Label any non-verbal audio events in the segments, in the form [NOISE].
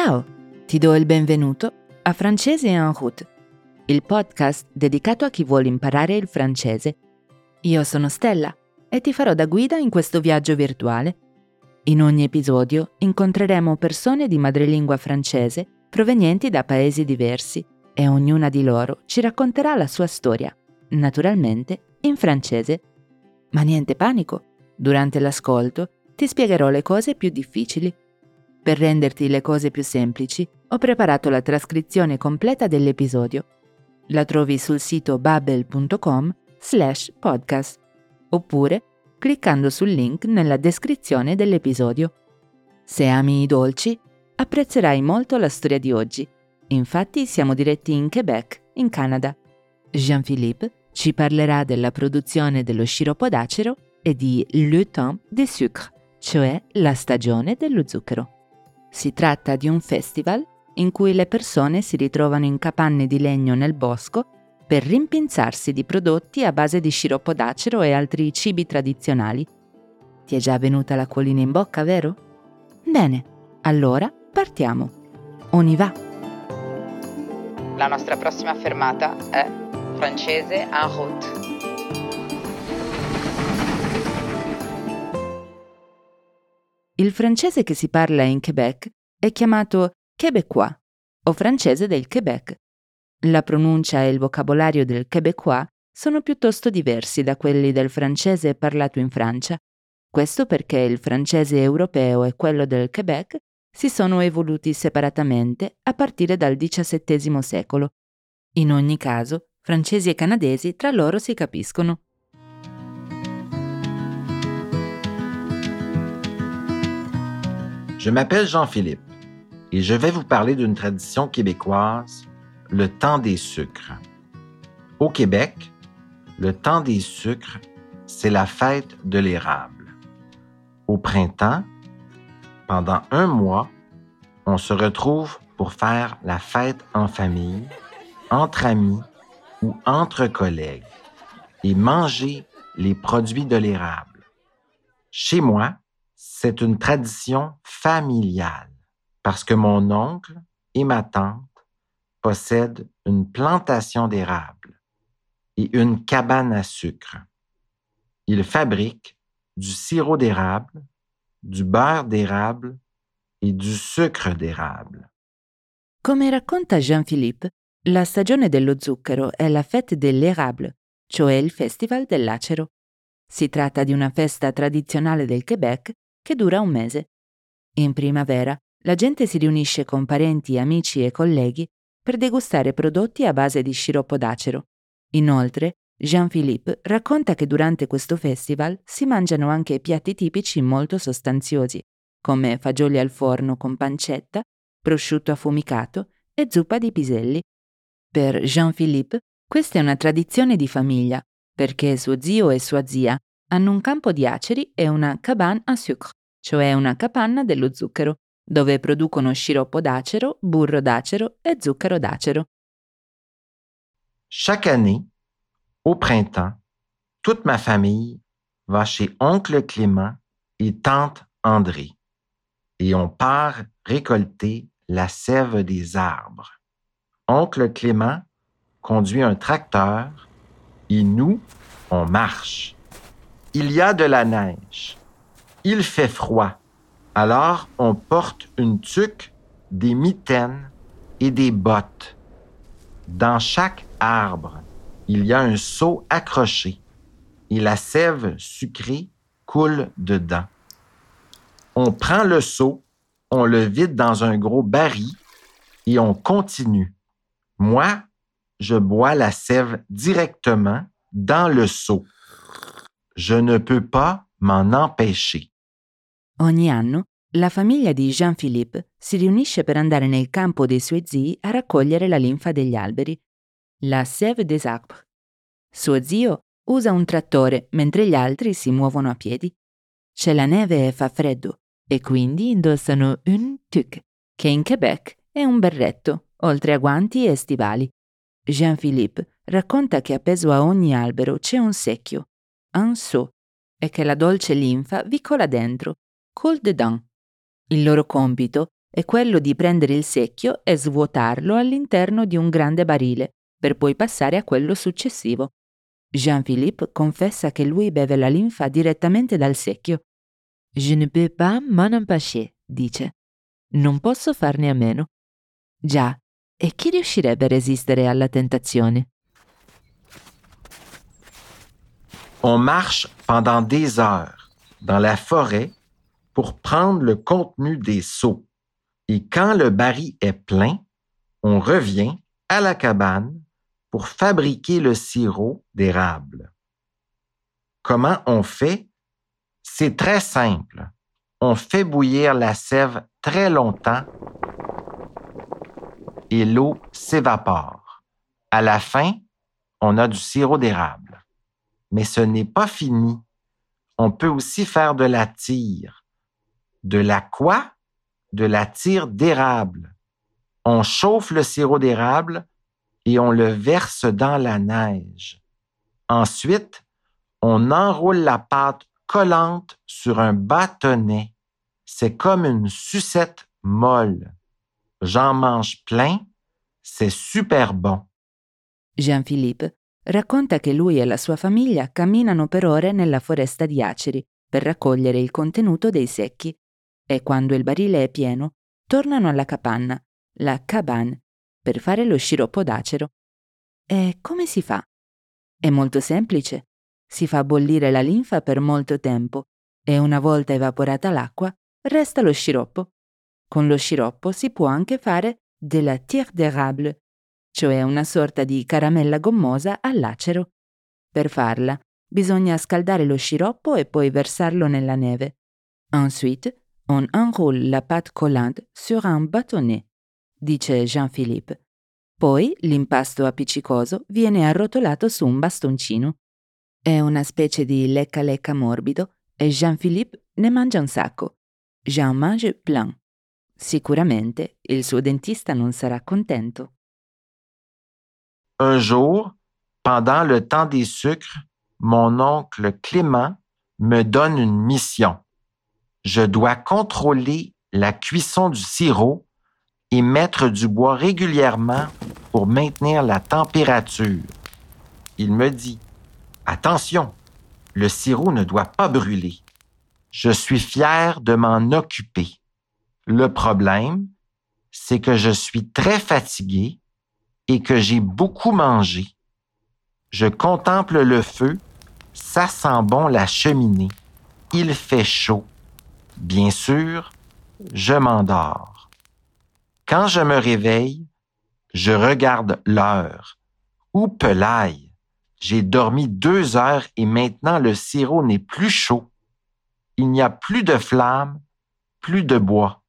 Ciao, ti do il benvenuto a Francese en route, il podcast dedicato a chi vuole imparare il francese. Io sono Stella e ti farò da guida in questo viaggio virtuale. In ogni episodio incontreremo persone di madrelingua francese provenienti da paesi diversi e ognuna di loro ci racconterà la sua storia, naturalmente in francese. Ma niente panico, durante l'ascolto ti spiegherò le cose più difficili. Per renderti le cose più semplici, ho preparato la trascrizione completa dell'episodio. La trovi sul sito babbel.com slash podcast oppure cliccando sul link nella descrizione dell'episodio. Se ami i dolci, apprezzerai molto la storia di oggi. Infatti siamo diretti in Quebec, in Canada. Jean-Philippe ci parlerà della produzione dello sciroppo d'acero e di Le Temps des Sucres cioè la stagione dello zucchero. Si tratta di un festival in cui le persone si ritrovano in capanne di legno nel bosco per rimpinzarsi di prodotti a base di sciroppo d'acero e altri cibi tradizionali. Ti è già venuta la colina in bocca, vero? Bene, allora partiamo. On y va! La nostra prossima fermata è francese en route. Il francese che si parla in Quebec è chiamato québécois o francese del Quebec. La pronuncia e il vocabolario del québécois sono piuttosto diversi da quelli del francese parlato in Francia. Questo perché il francese europeo e quello del Quebec si sono evoluti separatamente a partire dal XVII secolo. In ogni caso, francesi e canadesi tra loro si capiscono. Je m'appelle Jean-Philippe et je vais vous parler d'une tradition québécoise, le temps des sucres. Au Québec, le temps des sucres, c'est la fête de l'érable. Au printemps, pendant un mois, on se retrouve pour faire la fête en famille, entre amis ou entre collègues et manger les produits de l'érable. Chez moi, c'est une tradition familiale parce que mon oncle et ma tante possèdent une plantation d'érable et une cabane à sucre. Ils fabriquent du sirop d'érable, du beurre d'érable et du sucre d'érable. Come racconta Jean-Philippe, la stagione dello zucchero è la fête de l'érable, cioè il festival dell'acero. Si tratta di una festa tradizionale del Quebec che dura un mese. In primavera la gente si riunisce con parenti, amici e colleghi per degustare prodotti a base di sciroppo d'acero. Inoltre, Jean-Philippe racconta che durante questo festival si mangiano anche piatti tipici molto sostanziosi, come fagioli al forno con pancetta, prosciutto affumicato e zuppa di piselli. Per Jean-Philippe questa è una tradizione di famiglia, perché suo zio e sua zia hanno un campo di aceri e una cabane à sucre, cioè una capanna dello zucchero, dove producono sciroppo d'acero, burro d'acero e zucchero d'acero. Chaque année, au printemps, toute ma famille va chez oncle Clément et tante André et on part récolter la sève des arbres. Oncle Clément conduit un tracteur et nous, on marche. Il y a de la neige. Il fait froid. Alors on porte une tuque, des mitaines et des bottes. Dans chaque arbre, il y a un seau accroché et la sève sucrée coule dedans. On prend le seau, on le vide dans un gros baril et on continue. Moi, je bois la sève directement dans le seau. Je ne peux pas m'en empêcher. Ogni anno la famiglia di Jean-Philippe si riunisce per andare nel campo dei suoi zii a raccogliere la linfa degli alberi, la sève des arbres. Suo zio usa un trattore mentre gli altri si muovono a piedi. C'è la neve e fa freddo e quindi indossano un tuc, che in Quebec è un berretto, oltre a guanti e stivali. Jean-Philippe racconta che appeso a ogni albero c'è un secchio, seau, e che la dolce linfa vi cola dentro, coule dedans. Il loro compito è quello di prendere il secchio e svuotarlo all'interno di un grande barile, per poi passare a quello successivo. Jean-Philippe confessa che lui beve la linfa direttamente dal secchio. Je ne peux pas m'en empêcher, dice. Non posso farne a meno. Già, e chi riuscirebbe a resistere alla tentazione? On marche pendant des heures dans la forêt pour prendre le contenu des seaux. Et quand le baril est plein, on revient à la cabane pour fabriquer le sirop d'érable. Comment on fait? C'est très simple. On fait bouillir la sève très longtemps et l'eau s'évapore. À la fin, on a du sirop d'érable. Mais ce n'est pas fini. On peut aussi faire de la tire. De la quoi? De la tire d'érable. On chauffe le sirop d'érable et on le verse dans la neige. Ensuite, on enroule la pâte collante sur un bâtonnet. C'est comme une sucette molle. J'en mange plein, c'est super bon. Jean-Philippe racconta che lui e la sua famiglia camminano per ore nella foresta di aceri per raccogliere il contenuto dei secchi e quando il barile è pieno tornano alla capanna, la cabane, per fare lo sciroppo d'acero. E come si fa? È molto semplice. Si fa bollire la linfa per molto tempo e una volta evaporata l'acqua resta lo sciroppo. Con lo sciroppo si può anche fare della tire d'érable, cioè una sorta di caramella gommosa all'acero. Per farla bisogna scaldare lo sciroppo e poi versarlo nella neve. Ensuite, on enroule la pâte collante sur un bâtonnet, dice Jean-Philippe. Poi l'impasto appiccicoso viene arrotolato su un bastoncino. È una specie di lecca lecca morbido e Jean-Philippe ne mangia un sacco. Jean mange plein. Sicuramente il suo dentista non sarà contento. Un jour, pendant le temps des sucres, mon oncle Clément me donne une mission. Je dois contrôler la cuisson du sirop et mettre du bois régulièrement pour maintenir la température. Il me dit, Attention, le sirop ne doit pas brûler. Je suis fier de m'en occuper. Le problème, c'est que je suis très fatigué et que j'ai beaucoup mangé. Je contemple le feu, ça sent bon la cheminée. Il fait chaud. Bien sûr, je m'endors. Quand je me réveille, je regarde l'heure. Où pelaille? J'ai dormi deux heures et maintenant le sirop n'est plus chaud. Il n'y a plus de flamme, plus de bois.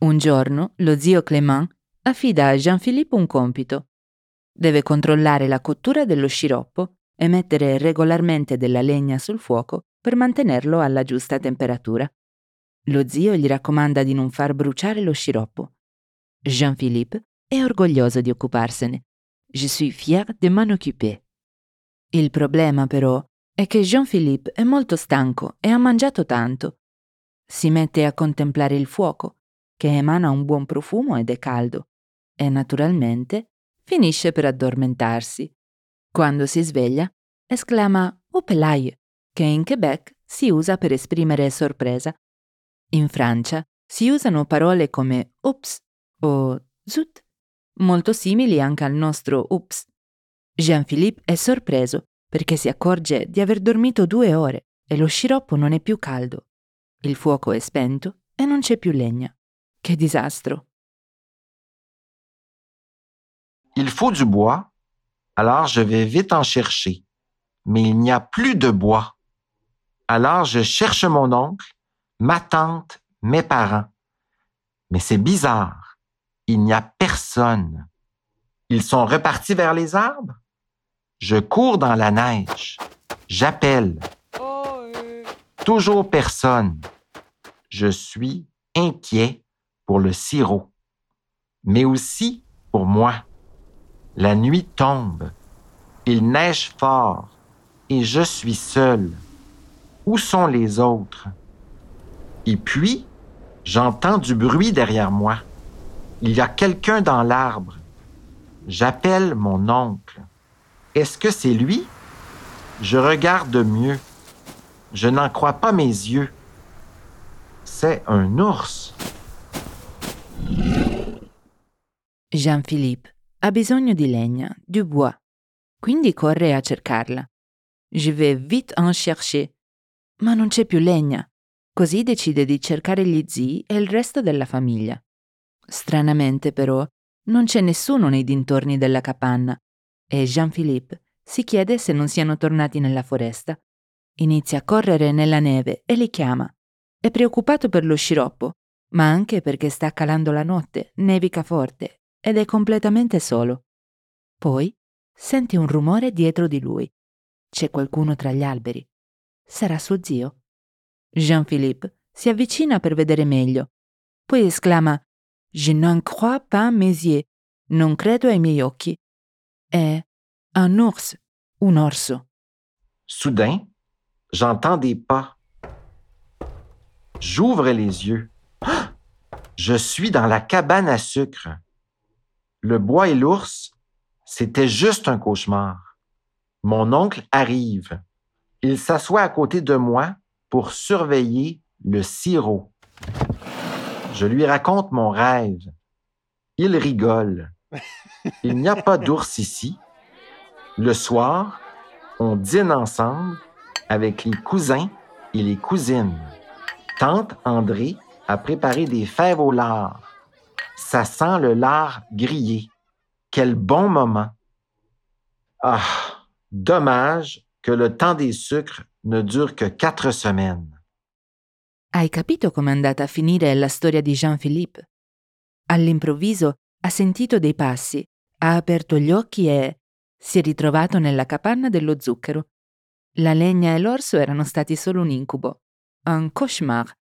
Un giorno lo zio Clément affida a Jean-Philippe un compito. Deve controllare la cottura dello sciroppo e mettere regolarmente della legna sul fuoco per mantenerlo alla giusta temperatura. Lo zio gli raccomanda di non far bruciare lo sciroppo. Jean-Philippe è orgoglioso di occuparsene. Je suis fier de m'en occuper. Il problema però è che Jean-Philippe è molto stanco e ha mangiato tanto. Si mette a contemplare il fuoco che emana un buon profumo ed è caldo, e naturalmente finisce per addormentarsi. Quando si sveglia, esclama Upelaye, che in Quebec si usa per esprimere sorpresa. In Francia si usano parole come ups o zut, molto simili anche al nostro ups. Jean-Philippe è sorpreso perché si accorge di aver dormito due ore e lo sciroppo non è più caldo. Il fuoco è spento e non c'è più legna. Che disastro. Il faut du bois, alors je vais vite en chercher. Mais il n'y a plus de bois. Alors je cherche mon oncle, ma tante, mes parents. Mais c'est bizarre. Il n'y a personne. Ils sont repartis vers les arbres? Je cours dans la neige. J'appelle. Toujours personne. Je suis inquiet pour le sirop, mais aussi pour moi. La nuit tombe, il neige fort et je suis seul. Où sont les autres? Et puis, J'entends du bruit derrière moi. Il y a quelqu'un dans l'arbre. J'appelle mon oncle. Est-ce que c'est lui? Je regarde mieux. Je n'en crois pas mes yeux. C'est un ours. Jean-Philippe ha bisogno di legna, du bois, quindi corre a cercarla. Je vais vite en chercher. Ma non c'è più legna. Così decide di cercare gli zii e il resto della famiglia. Stranamente, però, non c'è nessuno nei dintorni della capanna e Jean-Philippe si chiede se non siano tornati nella foresta. Inizia a correre nella neve e li chiama. È preoccupato per lo sciroppo, ma anche perché sta calando la notte, nevica forte ed è completamente solo. Poi sente un rumore dietro di lui. C'è qualcuno tra gli alberi. Sarà suo zio. Jean-Philippe si avvicina per vedere meglio. Poi esclama Je n'en crois pas mes yeux. Non credo ai miei occhi. È un ours, un orso. Soudain, j'entends des pas. J'ouvre les yeux. [GASPS] Je suis dans la cabane à sucre. Le bois et l'ours, c'était juste un cauchemar. Mon oncle arrive. Il s'assoit à côté de moi pour surveiller le sirop. Je lui raconte mon rêve. Il rigole. Il n'y a pas d'ours ici. Le soir, on dîne ensemble avec les cousins et les cousines. Tante André a préparé des fèves au lard. Ça sent le lard grillé. Quel bon moment. Ah, dommage que le temps des sucres ne dure que quatre semaines. Hai capito com'è andata a finire la storia di Jean-Philippe? All'improvviso ha sentito dei passi, ha aperto gli occhi e si è ritrovato nella capanna dello zucchero. La legna e l'orso erano stati solo un incubo, un cauchemar.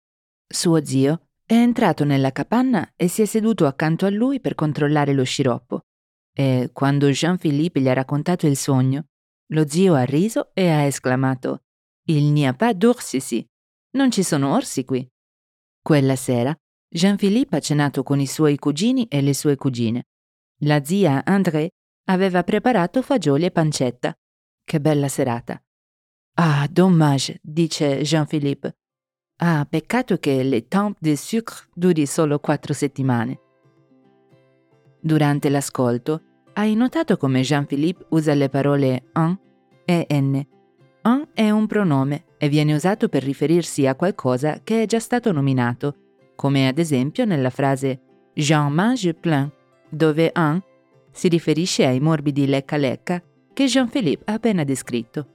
Suo zio è entrato nella capanna e si è seduto accanto a lui per controllare lo sciroppo. E quando Jean-Philippe gli ha raccontato il sogno, lo zio ha riso e ha esclamato Il n'y a pas d'ours ici. Non ci sono orsi qui. Quella sera Jean-Philippe ha cenato con i suoi cugini e le sue cugine. La zia André aveva preparato fagioli e pancetta. Che bella serata. Ah, dommage, dice Jean-Philippe. Ah, peccato che le temps de sucre duri solo quattro settimane. Durante l'ascolto, hai notato come Jean-Philippe usa le parole un e n. Un è un pronome e viene usato per riferirsi a qualcosa che è già stato nominato, come ad esempio nella frase Jean mange plein, dove un si riferisce ai morbidi lecca-lecca che Jean-Philippe ha appena descritto.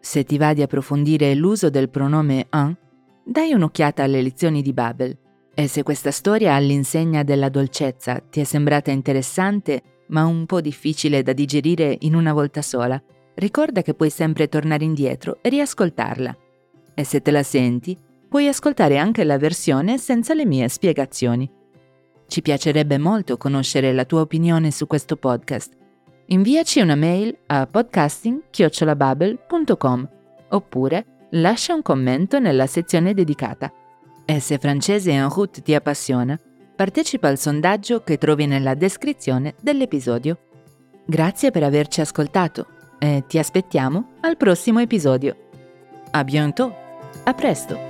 Se ti va di approfondire l'uso del pronome un, dai un'occhiata alle lezioni di Babel. E se questa storia all'insegna della dolcezza ti è sembrata interessante, ma un po' difficile da digerire in una volta sola, ricorda che puoi sempre tornare indietro e riascoltarla. E se te la senti, puoi ascoltare anche la versione senza le mie spiegazioni. Ci piacerebbe molto conoscere la tua opinione su questo podcast. Inviaci una mail a podcasting-babel.com oppure lascia un commento nella sezione dedicata. E se francese en route ti appassiona, partecipa al sondaggio che trovi nella descrizione dell'episodio. Grazie per averci ascoltato e ti aspettiamo al prossimo episodio. A bientôt! A presto!